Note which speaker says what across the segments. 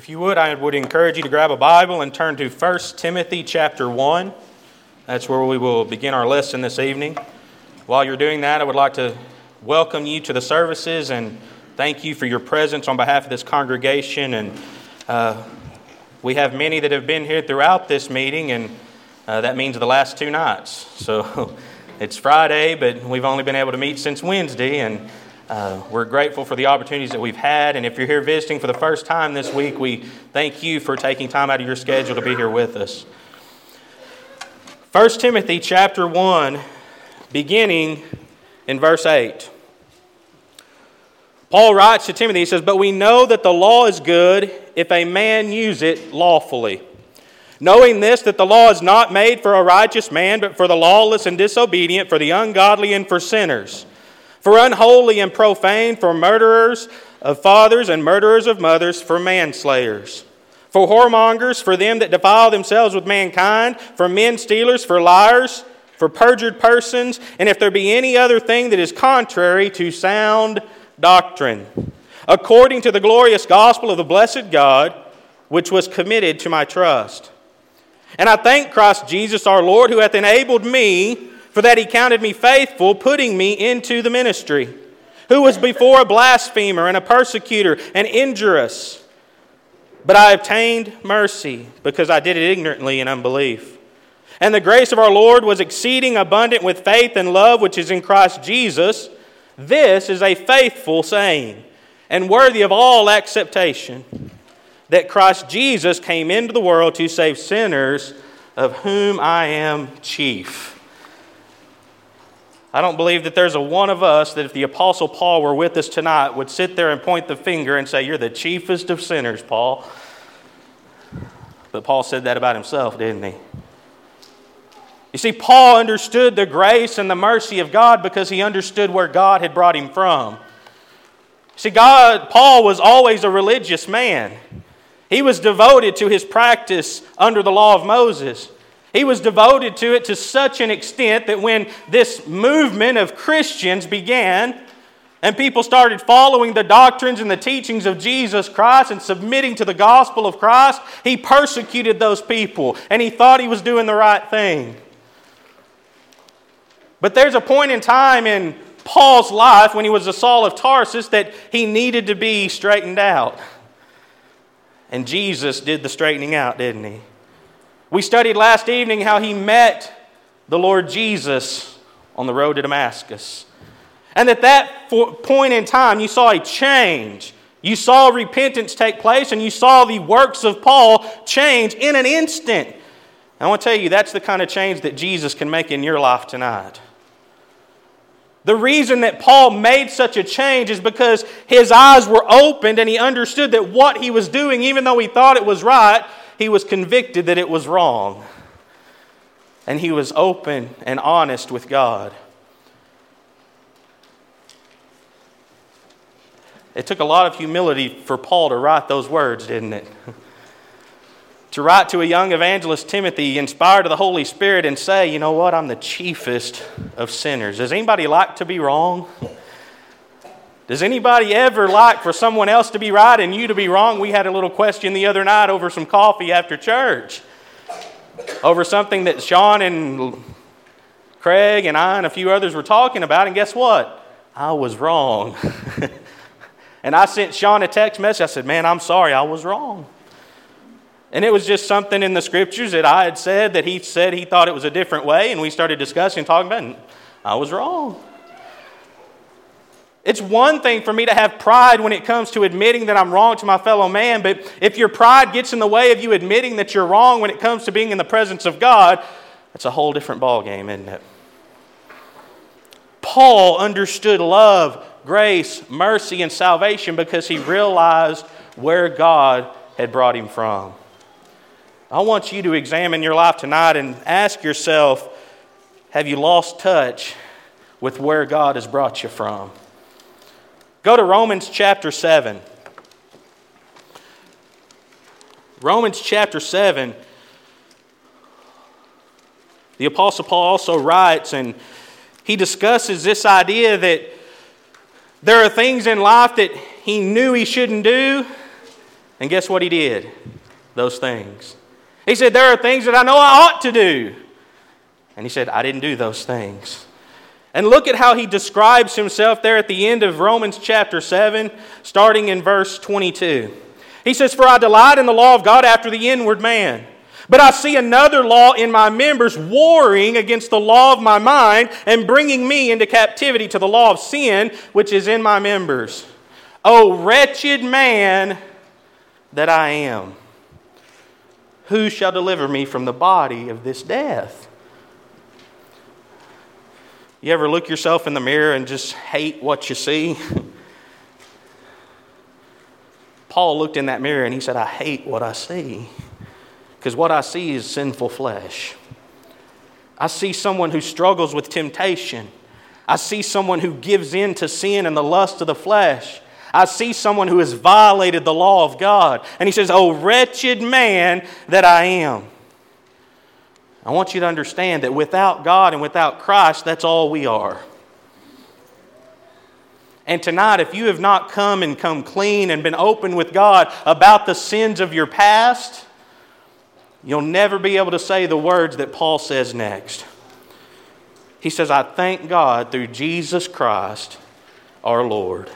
Speaker 1: If you would, I would encourage you to grab a Bible and turn to 1 Timothy chapter 1. That's where we will begin our lesson this evening. While you're doing that, I would like to welcome you to the services and thank you for your presence on behalf of this congregation. And uh, we have many that have been here throughout this meeting, and uh, that means the last two nights. So it's Friday, but we've only been able to meet since Wednesday, and uh, we're grateful for the opportunities that we've had. And if you're here visiting for the first time this week, we thank you for taking time out of your schedule to be here with us. 1 Timothy chapter 1, beginning in verse 8. Paul writes to Timothy, he says, But we know that the law is good if a man use it lawfully. Knowing this, that the law is not made for a righteous man, but for the lawless and disobedient, for the ungodly and for sinners for unholy and profane, for murderers of fathers and murderers of mothers, for manslayers, for whoremongers, for them that defile themselves with mankind, for men stealers, for liars, for perjured persons, and if there be any other thing that is contrary to sound doctrine, according to the glorious gospel of the blessed God, which was committed to my trust. And I thank Christ Jesus our Lord, who hath enabled me for that he counted me faithful, putting me into the ministry, who was before a blasphemer and a persecutor and injurious. But I obtained mercy because I did it ignorantly in unbelief. And the grace of our Lord was exceeding abundant with faith and love which is in Christ Jesus. This is a faithful saying and worthy of all acceptation that Christ Jesus came into the world to save sinners, of whom I am chief. I don't believe that there's a one of us that if the Apostle Paul were with us tonight would sit there and point the finger and say, You're the chiefest of sinners, Paul. But Paul said that about himself, didn't he? You see, Paul understood the grace and the mercy of God because he understood where God had brought him from. See, God, Paul was always a religious man. He was devoted to his practice under the law of Moses. He was devoted to it to such an extent that when this movement of Christians began, and people started following the doctrines and the teachings of Jesus Christ and submitting to the gospel of Christ, he persecuted those people and he thought he was doing the right thing. But there's a point in time in Paul's life when he was a Saul of Tarsus that he needed to be straightened out. And Jesus did the straightening out, didn't he? We studied last evening how he met the Lord Jesus on the road to Damascus. And at that point in time, you saw a change. You saw repentance take place, and you saw the works of Paul change in an instant. I want to tell you, that's the kind of change that Jesus can make in your life tonight. The reason that Paul made such a change is because his eyes were opened and he understood that what he was doing, even though he thought it was right, he was convicted that it was wrong. And he was open and honest with God. It took a lot of humility for Paul to write those words, didn't it? to write to a young evangelist, Timothy, inspired of the Holy Spirit, and say, you know what, I'm the chiefest of sinners. Does anybody like to be wrong? Does anybody ever like for someone else to be right and you to be wrong? We had a little question the other night over some coffee after church, over something that Sean and Craig and I and a few others were talking about, and guess what? I was wrong. and I sent Sean a text message. I said, Man, I'm sorry, I was wrong. And it was just something in the scriptures that I had said that he said he thought it was a different way, and we started discussing, talking about it, and I was wrong. It's one thing for me to have pride when it comes to admitting that I'm wrong to my fellow man, but if your pride gets in the way of you admitting that you're wrong when it comes to being in the presence of God, that's a whole different ballgame, isn't it? Paul understood love, grace, mercy, and salvation because he realized where God had brought him from. I want you to examine your life tonight and ask yourself have you lost touch with where God has brought you from? Go to Romans chapter 7. Romans chapter 7. The Apostle Paul also writes, and he discusses this idea that there are things in life that he knew he shouldn't do, And guess what he did? Those things. He said, There are things that I know I ought to do. And he said, I didn't do those things. And look at how he describes himself there at the end of Romans chapter 7, starting in verse 22. He says, For I delight in the law of God after the inward man. But I see another law in my members warring against the law of my mind and bringing me into captivity to the law of sin which is in my members. O wretched man that I am, who shall deliver me from the body of this death? You ever look yourself in the mirror and just hate what you see? Paul looked in that mirror and he said, I hate what I see. Because what I see is sinful flesh. I see someone who struggles with temptation. I see someone who gives in to sin and the lust of the flesh. I see someone who has violated the law of God. And he says, Oh, wretched man that I am. I want you to understand that without God and without Christ, that's all we are. And tonight, if you have not come and come clean and been open with God about the sins of your past, you'll never be able to say the words that Paul says next. He says, I thank God through Jesus Christ our Lord.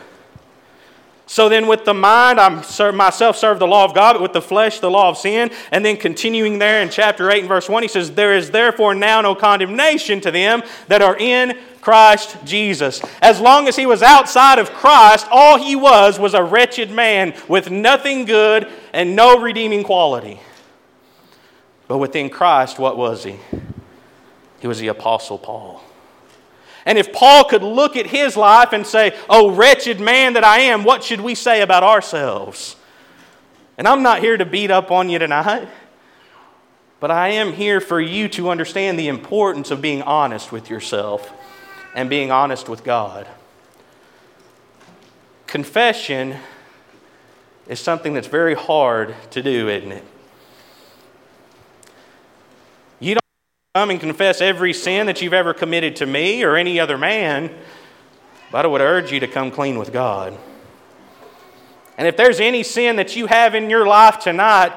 Speaker 1: So then, with the mind, I myself serve the law of God, but with the flesh, the law of sin. And then, continuing there in chapter 8 and verse 1, he says, There is therefore now no condemnation to them that are in Christ Jesus. As long as he was outside of Christ, all he was was a wretched man with nothing good and no redeeming quality. But within Christ, what was he? He was the Apostle Paul. And if Paul could look at his life and say, Oh, wretched man that I am, what should we say about ourselves? And I'm not here to beat up on you tonight, but I am here for you to understand the importance of being honest with yourself and being honest with God. Confession is something that's very hard to do, isn't it? Come and confess every sin that you've ever committed to me or any other man, but I would urge you to come clean with God. And if there's any sin that you have in your life tonight,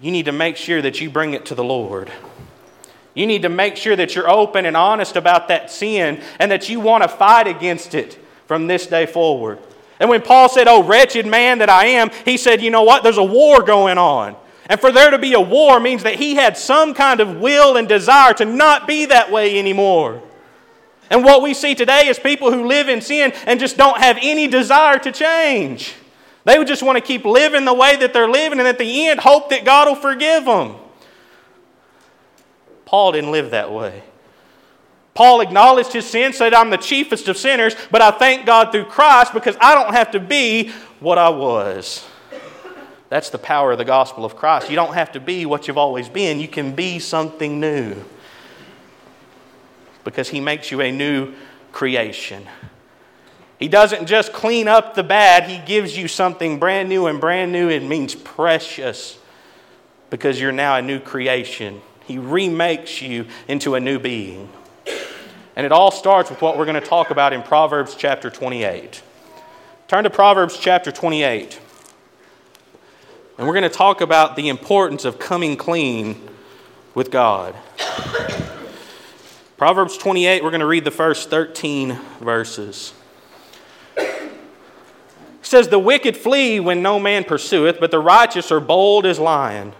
Speaker 1: you need to make sure that you bring it to the Lord. You need to make sure that you're open and honest about that sin and that you want to fight against it from this day forward. And when Paul said, Oh, wretched man that I am, he said, You know what? There's a war going on. And for there to be a war means that he had some kind of will and desire to not be that way anymore. And what we see today is people who live in sin and just don't have any desire to change. They would just want to keep living the way that they're living and at the end hope that God will forgive them. Paul didn't live that way. Paul acknowledged his sin, said, I'm the chiefest of sinners, but I thank God through Christ because I don't have to be what I was. That's the power of the gospel of Christ. You don't have to be what you've always been, you can be something new because He makes you a new creation. He doesn't just clean up the bad, He gives you something brand new, and brand new it means precious because you're now a new creation. He remakes you into a new being. And it all starts with what we're going to talk about in Proverbs chapter 28. Turn to Proverbs chapter 28. And we're going to talk about the importance of coming clean with God. Proverbs 28, we're going to read the first 13 verses. It says, The wicked flee when no man pursueth, but the righteous are bold as lion.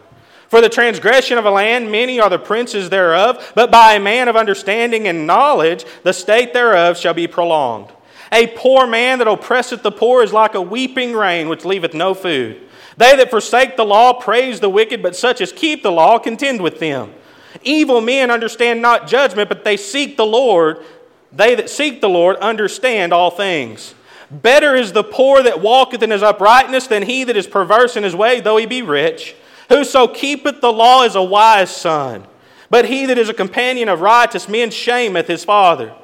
Speaker 1: For the transgression of a land, many are the princes thereof, but by a man of understanding and knowledge, the state thereof shall be prolonged. A poor man that oppresseth the poor is like a weeping rain, which leaveth no food. They that forsake the law praise the wicked, but such as keep the law contend with them. Evil men understand not judgment, but they seek the Lord. They that seek the Lord understand all things. Better is the poor that walketh in his uprightness than he that is perverse in his way, though he be rich. Whoso keepeth the law is a wise son, but he that is a companion of righteous men shameth his father.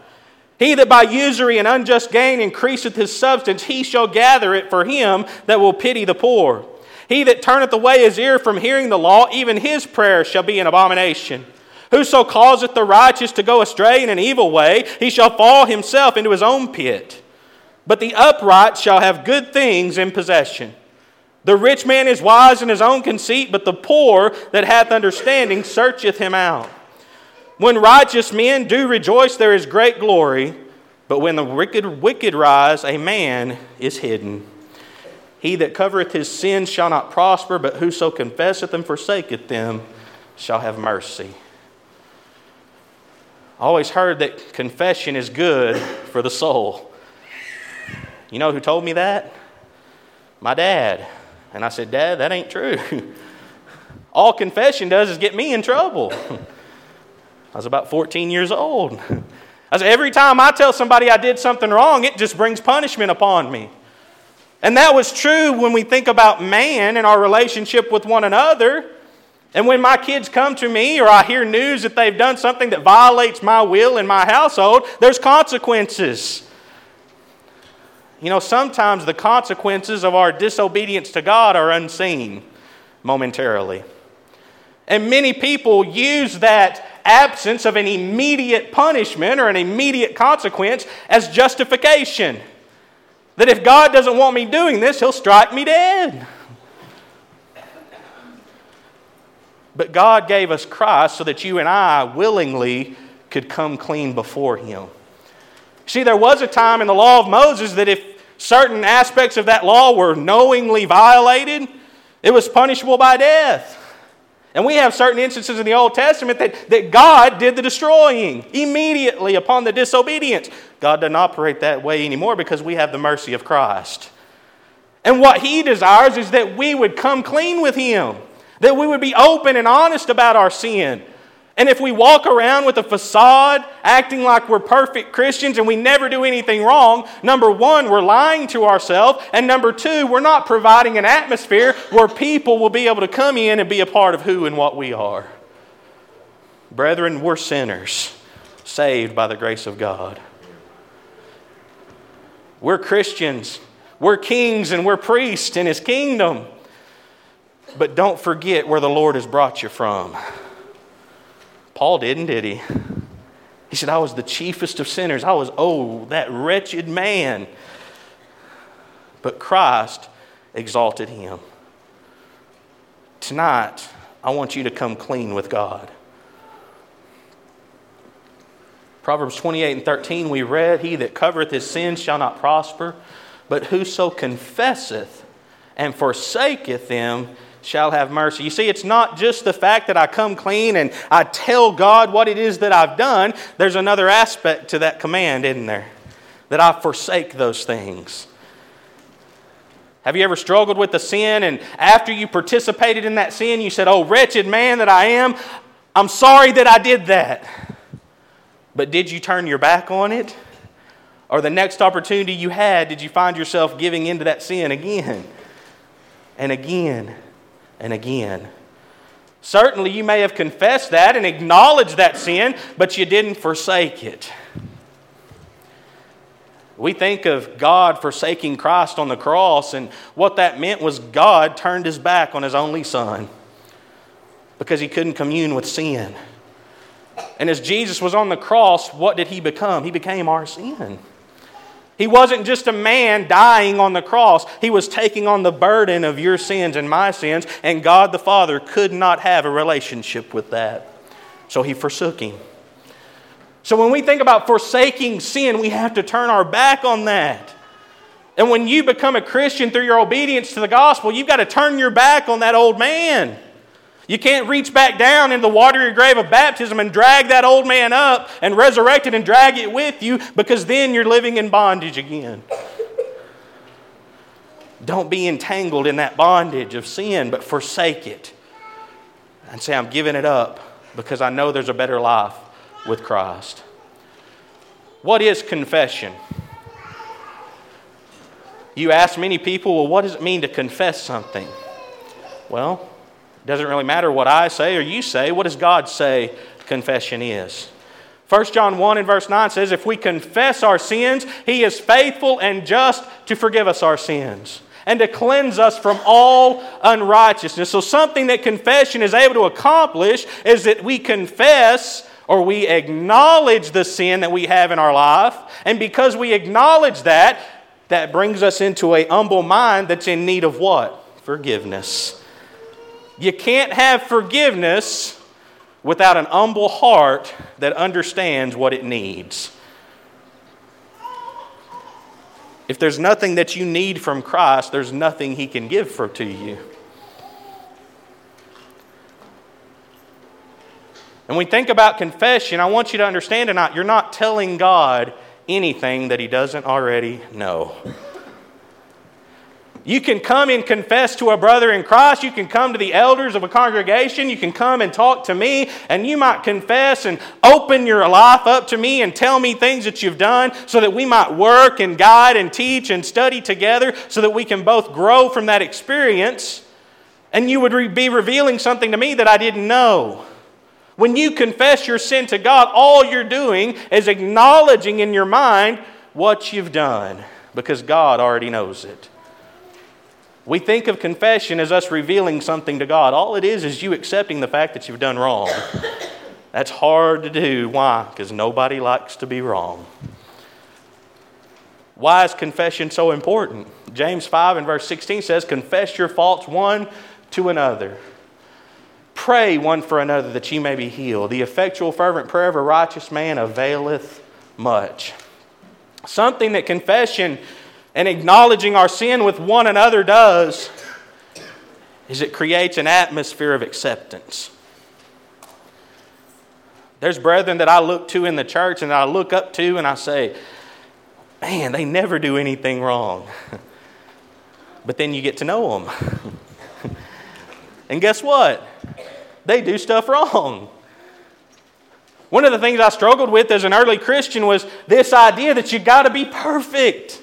Speaker 1: He that by usury and unjust gain increaseth his substance, he shall gather it for him that will pity the poor. He that turneth away his ear from hearing the law, even his prayer shall be an abomination. Whoso causeth the righteous to go astray in an evil way, he shall fall himself into his own pit. But the upright shall have good things in possession. The rich man is wise in his own conceit, but the poor that hath understanding searcheth him out. When righteous men do rejoice, there is great glory, but when the wicked, wicked rise, a man is hidden. He that covereth his sins shall not prosper, but whoso confesseth and forsaketh them shall have mercy. I always heard that confession is good for the soul. You know who told me that? My dad. And I said, Dad, that ain't true. All confession does is get me in trouble. I was about 14 years old. I said, every time I tell somebody I did something wrong, it just brings punishment upon me. And that was true when we think about man and our relationship with one another. And when my kids come to me or I hear news that they've done something that violates my will in my household, there's consequences. You know, sometimes the consequences of our disobedience to God are unseen momentarily. And many people use that absence of an immediate punishment or an immediate consequence as justification. That if God doesn't want me doing this, He'll strike me dead. But God gave us Christ so that you and I willingly could come clean before Him. See, there was a time in the law of Moses that if certain aspects of that law were knowingly violated, it was punishable by death. And we have certain instances in the Old Testament that, that God did the destroying immediately upon the disobedience. God doesn't operate that way anymore because we have the mercy of Christ. And what He desires is that we would come clean with Him, that we would be open and honest about our sin, and if we walk around with a facade, acting like we're perfect Christians and we never do anything wrong, number one, we're lying to ourselves. And number two, we're not providing an atmosphere where people will be able to come in and be a part of who and what we are. Brethren, we're sinners, saved by the grace of God. We're Christians, we're kings, and we're priests in His kingdom. But don't forget where the Lord has brought you from. Paul didn't, did he? He said, I was the chiefest of sinners. I was, oh, that wretched man. But Christ exalted him. Tonight, I want you to come clean with God. Proverbs 28 and 13, we read, He that covereth his sins shall not prosper, but whoso confesseth and forsaketh them shall have mercy. You see, it's not just the fact that I come clean and I tell God what it is that I've done. There's another aspect to that command, isn't there? That I forsake those things. Have you ever struggled with the sin and after you participated in that sin, you said, Oh, wretched man that I am, I'm sorry that I did that. But did you turn your back on it? Or the next opportunity you had, did you find yourself giving into that sin again and again and again. Certainly, you may have confessed that and acknowledged that sin, but you didn't forsake it. We think of God forsaking Christ on the cross, and what that meant was God turned his back on his only son because he couldn't commune with sin. And as Jesus was on the cross, what did he become? He became our sin. He wasn't just a man dying on the cross, he was taking on the burden of your sins and my sins, and God the Father could not have a relationship with that. So he forsook him. So when we think about forsaking sin, we have to turn our back on that. And when you become a Christian through your obedience to the gospel, you've got to turn your back on that old man. You can't reach back down in the watery grave of baptism and drag that old man up and resurrect it and drag it with you because then you're living in bondage again. Don't be entangled in that bondage of sin, but forsake it and say, I'm giving it up because I know there's a better life with Christ. What is confession? You ask many people, well, what does it mean to confess something? Well, it doesn't really matter what I say or you say. What does God say confession is? 1 John 1 and verse 9 says, If we confess our sins, He is faithful and just to forgive us our sins and to cleanse us from all unrighteousness. So, something that confession is able to accomplish is that we confess or we acknowledge the sin that we have in our life. And because we acknowledge that, that brings us into a humble mind that's in need of what? forgiveness. You can't have forgiveness without an humble heart that understands what it needs. If there's nothing that you need from Christ, there's nothing He can give for to you. And we think about confession, I want you to understand tonight you're not telling God anything that He doesn't already know. You can come and confess to a brother in Christ. You can come to the elders of a congregation. You can come and talk to me, and you might confess and open your life up to me and tell me things that you've done so that we might work and guide and teach and study together so that we can both grow from that experience. And you would be revealing something to me that I didn't know. When you confess your sin to God, all you're doing is acknowledging in your mind what you've done because God already knows it. We think of confession as us revealing something to God. All it is is you accepting the fact that you've done wrong. That's hard to do. Why? Because nobody likes to be wrong. Why is confession so important? James 5 and verse 16 says, Confess your faults one to another. Pray one for another that ye may be healed. The effectual, fervent prayer of a righteous man availeth much. Something that confession and acknowledging our sin with one another does is it creates an atmosphere of acceptance. There's brethren that I look to in the church and I look up to and I say, man, they never do anything wrong. but then you get to know them. and guess what? They do stuff wrong. One of the things I struggled with as an early Christian was this idea that you got to be perfect.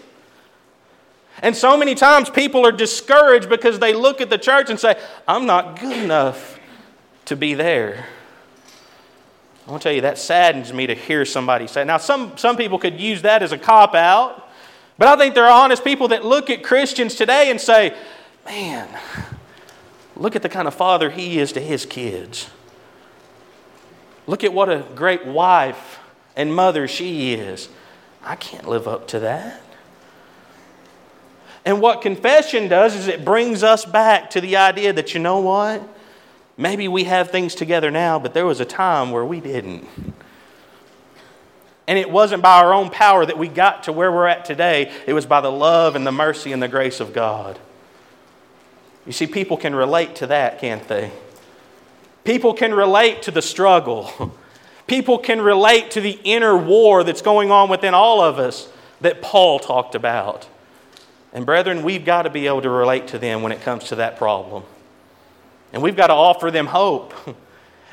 Speaker 1: And so many times people are discouraged because they look at the church and say, I'm not good enough to be there. I want to tell you, that saddens me to hear somebody say. Now, some, some people could use that as a cop out, but I think there are honest people that look at Christians today and say, man, look at the kind of father he is to his kids. Look at what a great wife and mother she is. I can't live up to that. And what confession does is it brings us back to the idea that, you know what? Maybe we have things together now, but there was a time where we didn't. And it wasn't by our own power that we got to where we're at today, it was by the love and the mercy and the grace of God. You see, people can relate to that, can't they? People can relate to the struggle. People can relate to the inner war that's going on within all of us that Paul talked about. And, brethren, we've got to be able to relate to them when it comes to that problem. And we've got to offer them hope.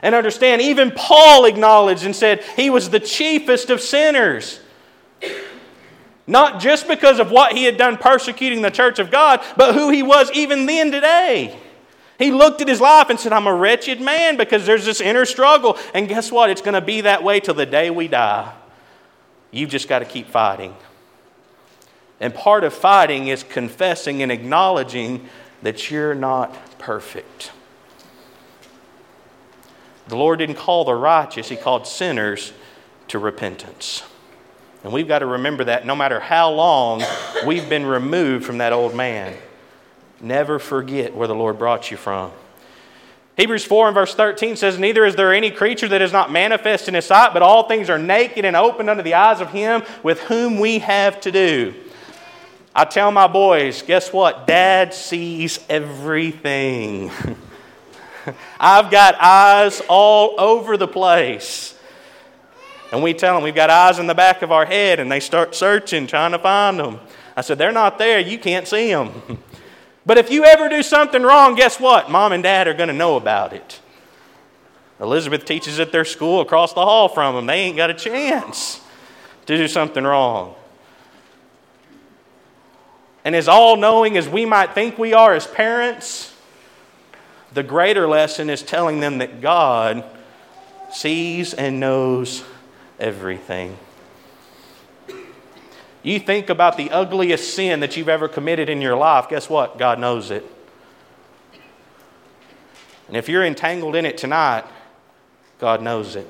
Speaker 1: And understand, even Paul acknowledged and said he was the chiefest of sinners. Not just because of what he had done persecuting the church of God, but who he was even then today. He looked at his life and said, I'm a wretched man because there's this inner struggle. And guess what? It's going to be that way till the day we die. You've just got to keep fighting. And part of fighting is confessing and acknowledging that you're not perfect. The Lord didn't call the righteous, He called sinners to repentance. And we've got to remember that no matter how long we've been removed from that old man, never forget where the Lord brought you from. Hebrews 4 and verse 13 says, Neither is there any creature that is not manifest in his sight, but all things are naked and open under the eyes of him with whom we have to do. I tell my boys, guess what? Dad sees everything. I've got eyes all over the place. And we tell them we've got eyes in the back of our head, and they start searching, trying to find them. I said, They're not there. You can't see them. But if you ever do something wrong, guess what? Mom and dad are going to know about it. Elizabeth teaches at their school across the hall from them. They ain't got a chance to do something wrong. And as all knowing as we might think we are as parents, the greater lesson is telling them that God sees and knows everything. You think about the ugliest sin that you've ever committed in your life, guess what? God knows it. And if you're entangled in it tonight, God knows it.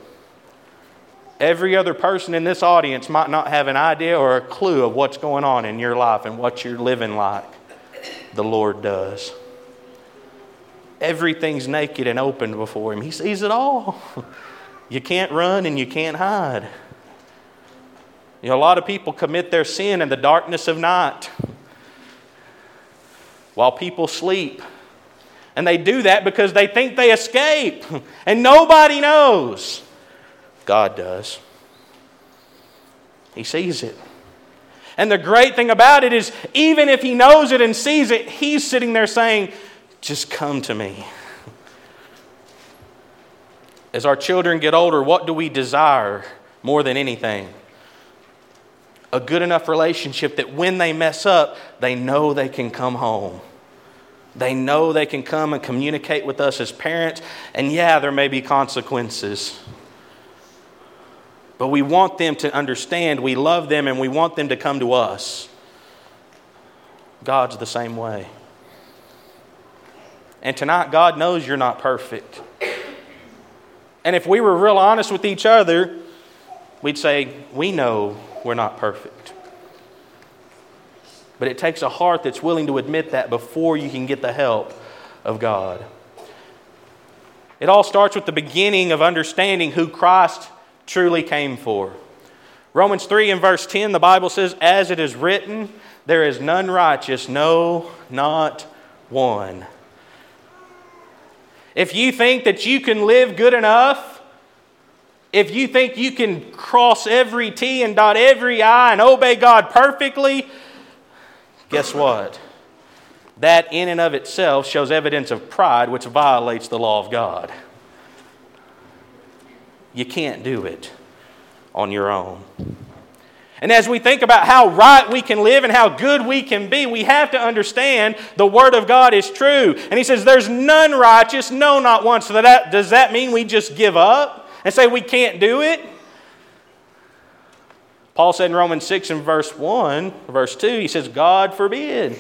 Speaker 1: Every other person in this audience might not have an idea or a clue of what's going on in your life and what you're living like. The Lord does. Everything's naked and open before him. He sees it all. You can't run and you can't hide. You know, a lot of people commit their sin in the darkness of night while people sleep. And they do that because they think they escape. And nobody knows. God does. He sees it. And the great thing about it is, even if he knows it and sees it, he's sitting there saying, Just come to me. As our children get older, what do we desire more than anything? A good enough relationship that when they mess up, they know they can come home. They know they can come and communicate with us as parents, and yeah, there may be consequences. But we want them to understand we love them and we want them to come to us. God's the same way. And tonight, God knows you're not perfect. And if we were real honest with each other, we'd say, We know we're not perfect. But it takes a heart that's willing to admit that before you can get the help of God. It all starts with the beginning of understanding who Christ truly came for. Romans 3 and verse 10, the Bible says, As it is written, there is none righteous, no, not one. If you think that you can live good enough, if you think you can cross every T and dot every I and obey God perfectly, guess what? That in and of itself shows evidence of pride, which violates the law of God. You can't do it on your own. And as we think about how right we can live and how good we can be, we have to understand the Word of God is true. And He says, There's none righteous, no, not one. So that, does that mean we just give up and say we can't do it? Paul said in Romans 6 and verse 1, verse 2, he says, God forbid.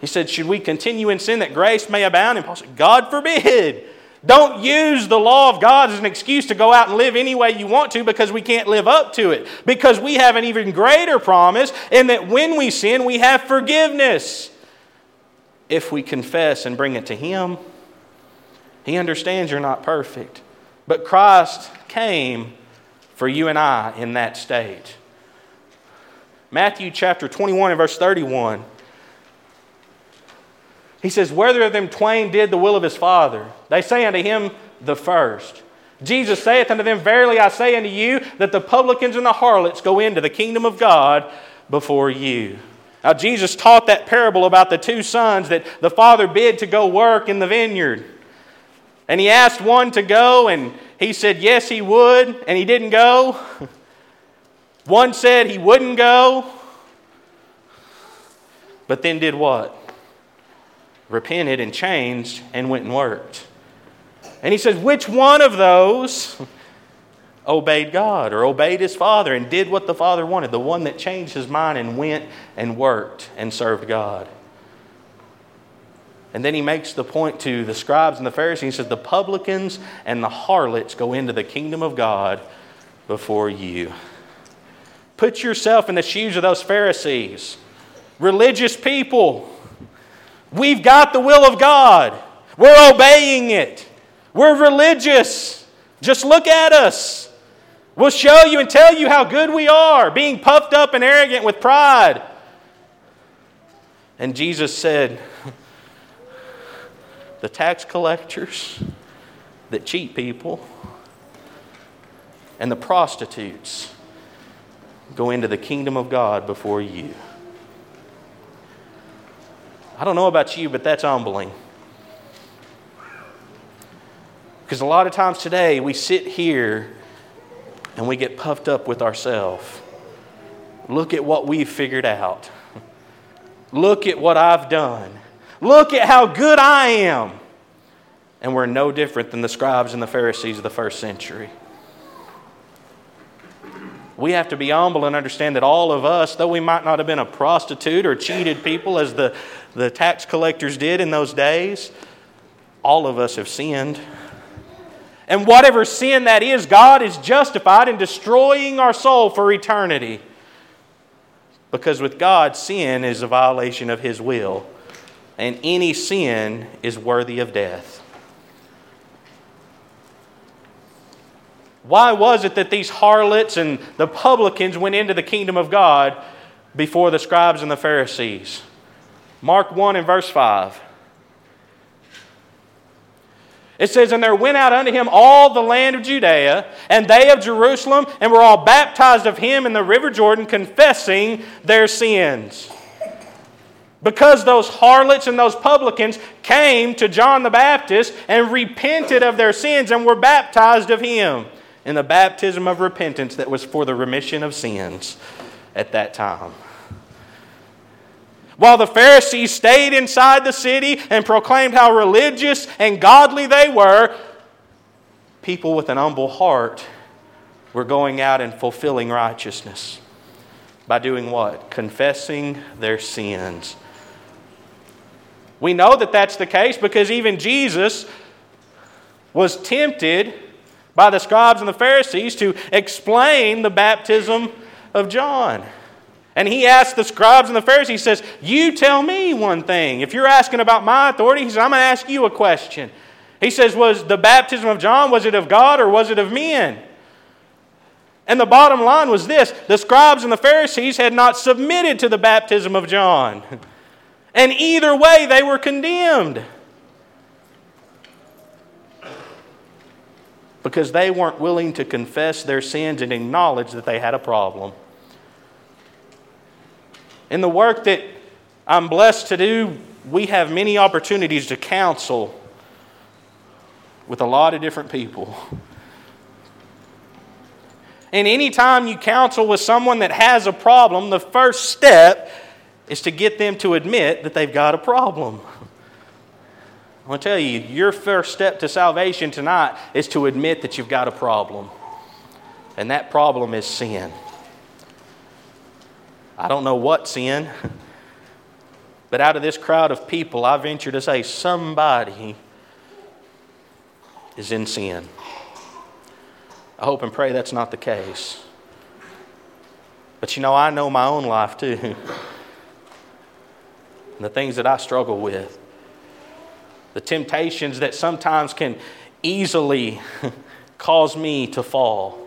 Speaker 1: He said, Should we continue in sin that grace may abound? And Paul said, God forbid. Don't use the law of God as an excuse to go out and live any way you want to because we can't live up to it. Because we have an even greater promise in that when we sin, we have forgiveness. If we confess and bring it to Him, He understands you're not perfect. But Christ came for you and I in that state. Matthew chapter 21 and verse 31. He says, Whether of them twain did the will of his Father, they say unto him, The first. Jesus saith unto them, Verily I say unto you, that the publicans and the harlots go into the kingdom of God before you. Now, Jesus taught that parable about the two sons that the father bid to go work in the vineyard. And he asked one to go, and he said yes, he would, and he didn't go. One said he wouldn't go, but then did what? Repented and changed and went and worked. And he says, which one of those obeyed God or obeyed his father and did what the father wanted? The one that changed his mind and went and worked and served God. And then he makes the point to the scribes and the Pharisees. He says, The publicans and the harlots go into the kingdom of God before you. Put yourself in the shoes of those Pharisees, religious people. We've got the will of God, we're obeying it, we're religious. Just look at us. We'll show you and tell you how good we are, being puffed up and arrogant with pride. And Jesus said, the tax collectors that cheat people, and the prostitutes go into the kingdom of God before you. I don't know about you, but that's humbling. Because a lot of times today we sit here and we get puffed up with ourselves. Look at what we've figured out. Look at what I've done. Look at how good I am. And we're no different than the scribes and the Pharisees of the first century. We have to be humble and understand that all of us, though we might not have been a prostitute or cheated people as the, the tax collectors did in those days, all of us have sinned. And whatever sin that is, God is justified in destroying our soul for eternity. Because with God, sin is a violation of His will and any sin is worthy of death. Why was it that these harlots and the publicans went into the kingdom of God before the scribes and the Pharisees? Mark 1 and verse 5. It says, And there went out unto him all the land of Judea, and they of Jerusalem, and were all baptized of him in the river Jordan, confessing their sins. Because those harlots and those publicans came to John the Baptist and repented of their sins and were baptized of him in the baptism of repentance that was for the remission of sins at that time. While the Pharisees stayed inside the city and proclaimed how religious and godly they were, people with an humble heart were going out and fulfilling righteousness. By doing what? Confessing their sins. We know that that's the case because even Jesus was tempted by the scribes and the Pharisees to explain the baptism of John. And he asked the scribes and the Pharisees, he says, You tell me one thing. If you're asking about my authority, he says, I'm going to ask you a question. He says, Was the baptism of John, was it of God or was it of men? And the bottom line was this the scribes and the Pharisees had not submitted to the baptism of John. And either way, they were condemned. Because they weren't willing to confess their sins and acknowledge that they had a problem. In the work that I'm blessed to do, we have many opportunities to counsel with a lot of different people. And anytime you counsel with someone that has a problem, the first step is to get them to admit that they've got a problem. I want to tell you, your first step to salvation tonight is to admit that you've got a problem. And that problem is sin. I don't know what sin, but out of this crowd of people, I venture to say somebody is in sin. I hope and pray that's not the case. But you know, I know my own life too. and the things that I struggle with. The temptations that sometimes can easily cause me to fall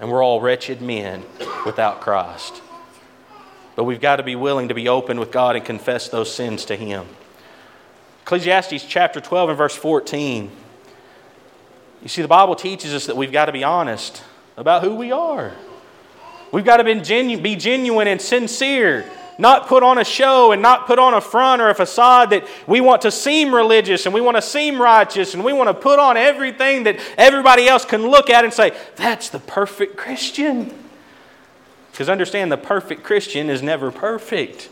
Speaker 1: and we're all wretched men without Christ. But we've got to be willing to be open with God and confess those sins to Him. Ecclesiastes chapter 12 and verse 14. You see, the Bible teaches us that we've got to be honest about who we are. We've got to be, genuine and sincere not put on a show and not put on a front or a facade that we want to seem religious and we want to seem righteous and we want to put on everything that everybody else can look at and say, that's the perfect Christian. Because understand, the perfect Christian is never perfect.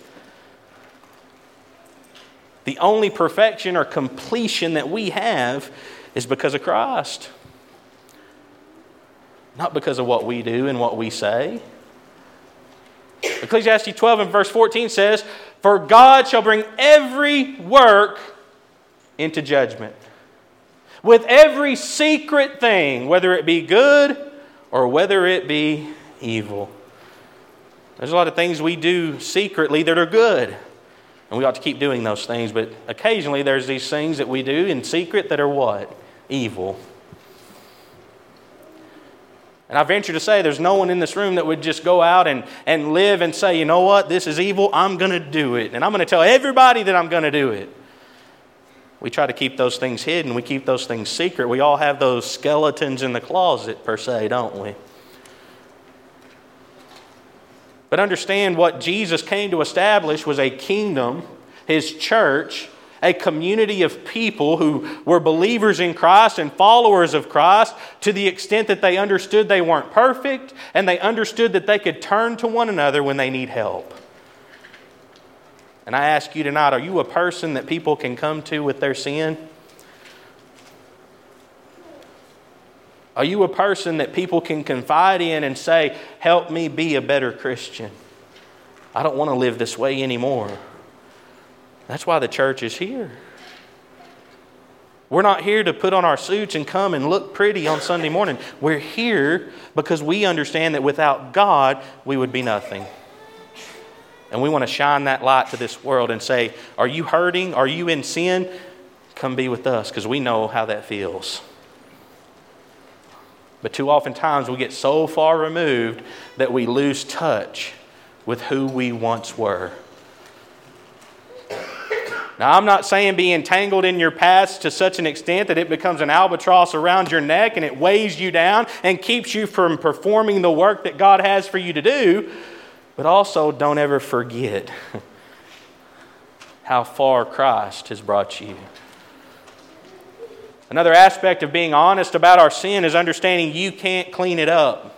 Speaker 1: The only perfection or completion that we have is because of Christ, not because of what we do and what we say. Ecclesiastes 12 and verse 14 says, For God shall bring every work into judgment. With every secret thing, whether it be good or whether it be evil. There's a lot of things we do secretly that are good. And we ought to keep doing those things, but occasionally there's these things that we do in secret that are what? Evil. And I venture to say there's no one in this room that would just go out and, and live and say, you know what, this is evil, I'm going to do it. And I'm going to tell everybody that I'm going to do it. We try to keep those things hidden, we keep those things secret. We all have those skeletons in the closet, per se, don't we? But understand what Jesus came to establish was a kingdom, his church, a community of people who were believers in Christ and followers of Christ to the extent that they understood they weren't perfect and they understood that they could turn to one another when they need help. And I ask you tonight are you a person that people can come to with their sin? Are you a person that people can confide in and say, Help me be a better Christian? I don't want to live this way anymore. That's why the church is here. We're not here to put on our suits and come and look pretty on Sunday morning. We're here because we understand that without God, we would be nothing. And we want to shine that light to this world and say, Are you hurting? Are you in sin? Come be with us because we know how that feels. But too often times we get so far removed that we lose touch with who we once were. Now, I'm not saying be entangled in your past to such an extent that it becomes an albatross around your neck and it weighs you down and keeps you from performing the work that God has for you to do. But also, don't ever forget how far Christ has brought you. Another aspect of being honest about our sin is understanding you can't clean it up.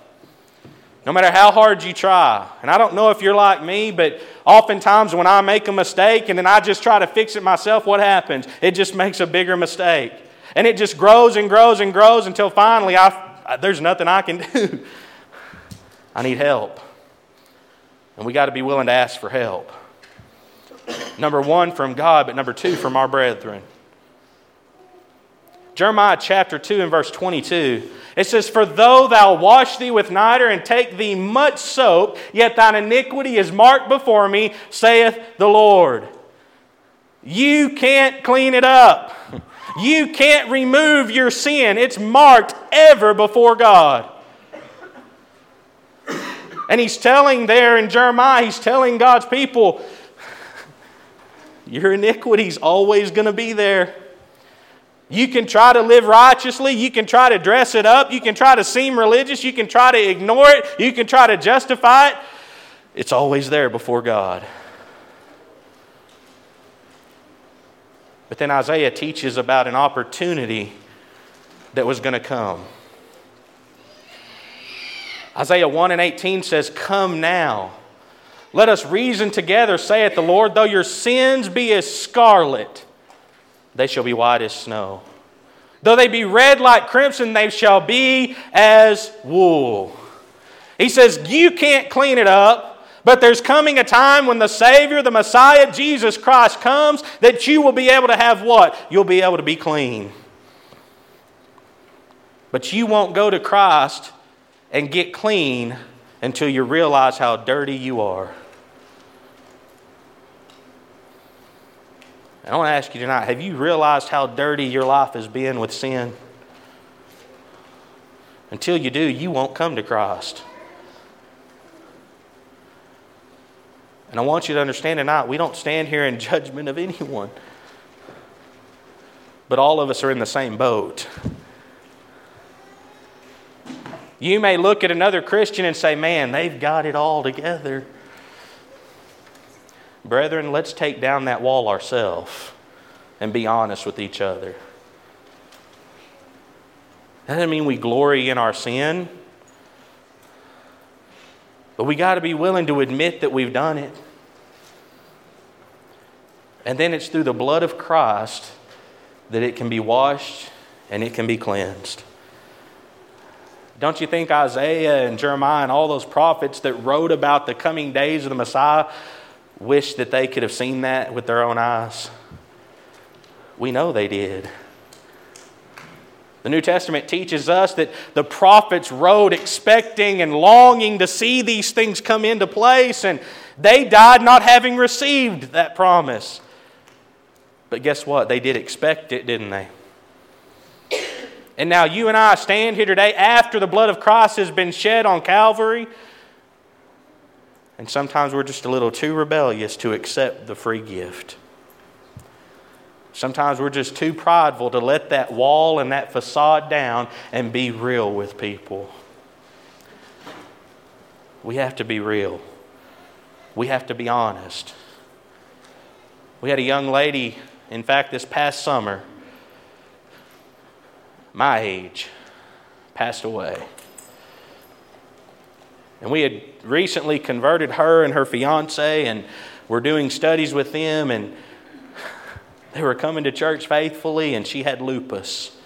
Speaker 1: No matter how hard you try. And I don't know if you're like me, but oftentimes when I make a mistake and then I just try to fix it myself, what happens? It just makes a bigger mistake. And it just grows and grows and grows until finally I, there's nothing I can do. I need help. And we got to be willing to ask for help. Number one, from God, but number two, from our brethren. Jeremiah chapter 2 and verse 22. It says, For though thou wash thee with niter and take thee much soap, yet thine iniquity is marked before me, saith the Lord. You can't clean it up. You can't remove your sin. It's marked ever before God. And he's telling there in Jeremiah, he's telling God's people, your iniquity's always going to be there. You can try to live righteously. You can try to dress it up. You can try to seem religious. You can try to ignore it. You can try to justify it. It's always there before God. But then Isaiah teaches about an opportunity that was going to come. Isaiah 1 and 18 says, Come now. Let us reason together, saith the Lord, though your sins be as scarlet they shall be white as snow. Though they be red like crimson, they shall be as wool. He says, You can't clean it up, but there's coming a time when the Savior, the Messiah, Jesus Christ comes, that you will be able to have what? You'll be able to be clean. But you won't go to Christ and get clean until you realize how dirty you are. I want to ask you tonight have you realized how dirty your life has been with sin? Until you do, you won't come to Christ. And I want you to understand tonight, we don't stand here in judgment of anyone. But all of us are in the same boat. You may look at another Christian and say, man, they've got it all together. Brethren, let's take down that wall ourselves and be honest with each other. That doesn't mean we glory in our sin, but we got to be willing to admit that we've done it. And then it's through the blood of Christ that it can be washed and it can be cleansed. Don't you think Isaiah and Jeremiah and all those prophets that wrote about the coming days of the Messiah wish that they could have seen that with their own eyes? We know they did. The New Testament teaches us that the prophets wrote expecting and longing to see these things come into place, and they died not having received that promise. But guess what? They did expect it, didn't they? And now you and I stand here today after the blood of Christ has been shed on Calvary. And sometimes we're just a little too rebellious to accept the free gift. Sometimes we're just too prideful to let that wall and that facade down and be real with people. We have to be real. We have to be honest. We had a young lady, in fact, this past summer, my age, passed away. And we had recently converted her and her fiance, and we're doing studies with them, and they were coming to church faithfully, and she had lupus,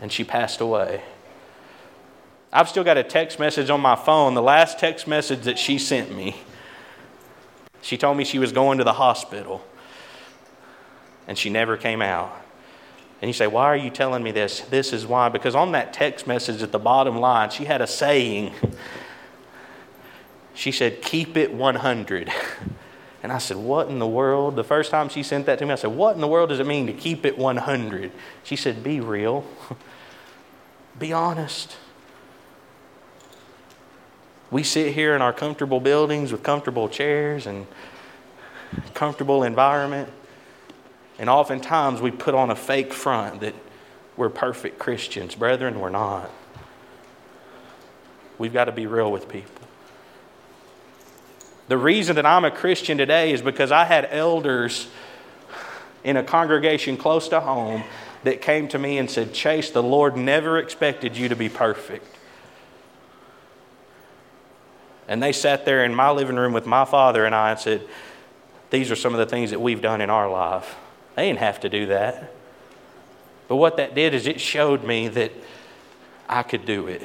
Speaker 1: and she passed away. I've still got a text message on my phone, the last text message that she sent me. She told me she was going to the hospital, and she never came out. And you say, Why are you telling me this? This is why. Because on that text message at the bottom line, she had a saying. She said, Keep it 100. And I said, What in the world? The first time she sent that to me, I said, What in the world does it mean to keep it 100? She said, Be real, be honest. We sit here in our comfortable buildings with comfortable chairs and comfortable environment. And oftentimes we put on a fake front that we're perfect Christians. Brethren, we're not. We've got to be real with people. The reason that I'm a Christian today is because I had elders in a congregation close to home that came to me and said, Chase, the Lord never expected you to be perfect. And they sat there in my living room with my father and I and said, These are some of the things that we've done in our life. They didn't have to do that. But what that did is it showed me that I could do it.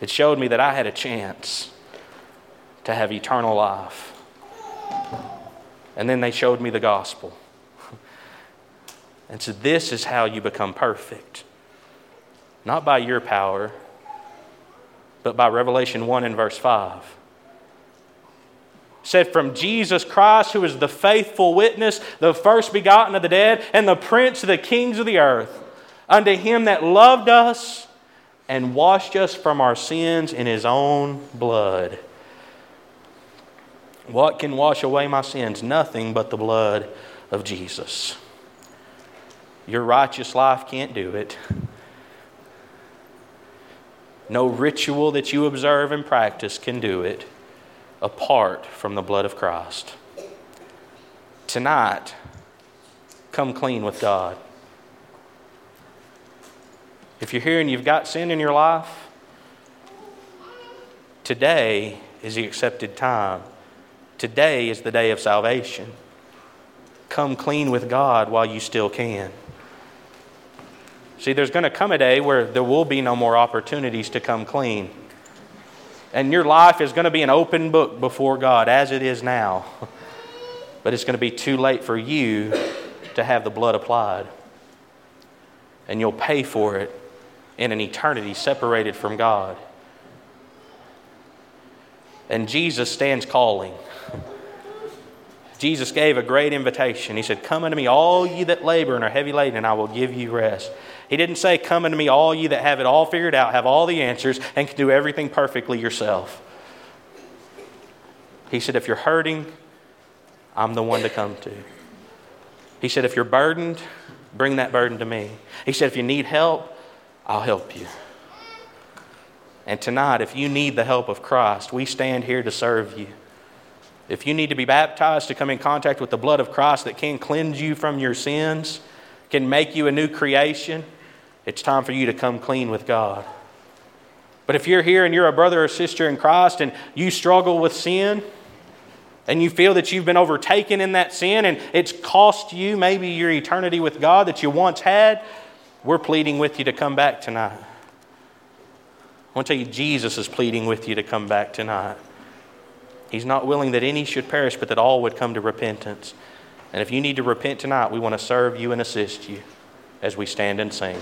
Speaker 1: It showed me that I had a chance to have eternal life. And then they showed me the gospel and said, This is how you become perfect. Not by your power, but by Revelation 1 and verse 5 said, From Jesus Christ, who is the faithful witness, the first begotten of the dead, and the prince of the kings of the earth, unto him that loved us and washed us from our sins in his own blood. What can wash away my sins? Nothing but the blood of Jesus. Your righteous life can't do it. No ritual that you observe and practice can do it apart from the blood of Christ. Tonight, come clean with God. If you're here and you've got sin in your life, today is the accepted time. Today is the day of salvation. Come clean with God while you still can. See, there's going to come a day where there will be no more opportunities to come clean. And your life is going to be an open book before God, as it is now. But it's going to be too late for you to have the blood applied. And you'll pay for it in an eternity separated from God. And Jesus stands calling. Jesus gave a great invitation. He said, Come unto me, all ye that labor and are heavy laden, and I will give you rest. He didn't say, Come unto me, all ye that have it all figured out, have all the answers, and can do everything perfectly yourself. He said, If you're hurting, I'm the one to come to. He said, If you're burdened, bring that burden to me. He said, If you need help, I'll help you. And tonight, if you need the help of Christ, we stand here to serve you. If you need to be baptized to come in contact with the blood of Christ that can cleanse you from your sins, can make you a new creation, it's time for you to come clean with God. But if you're here and you're a brother or sister in Christ and you struggle with sin, and you feel that you've been overtaken in that sin and it's cost you maybe your eternity with God that you once had, we're pleading with you to come back tonight. I want to tell you, Jesus is pleading with you to come back tonight. He's not willing that any should perish, but that all would come to repentance. And if you need to repent tonight, we want to serve you and assist you as we stand and sing.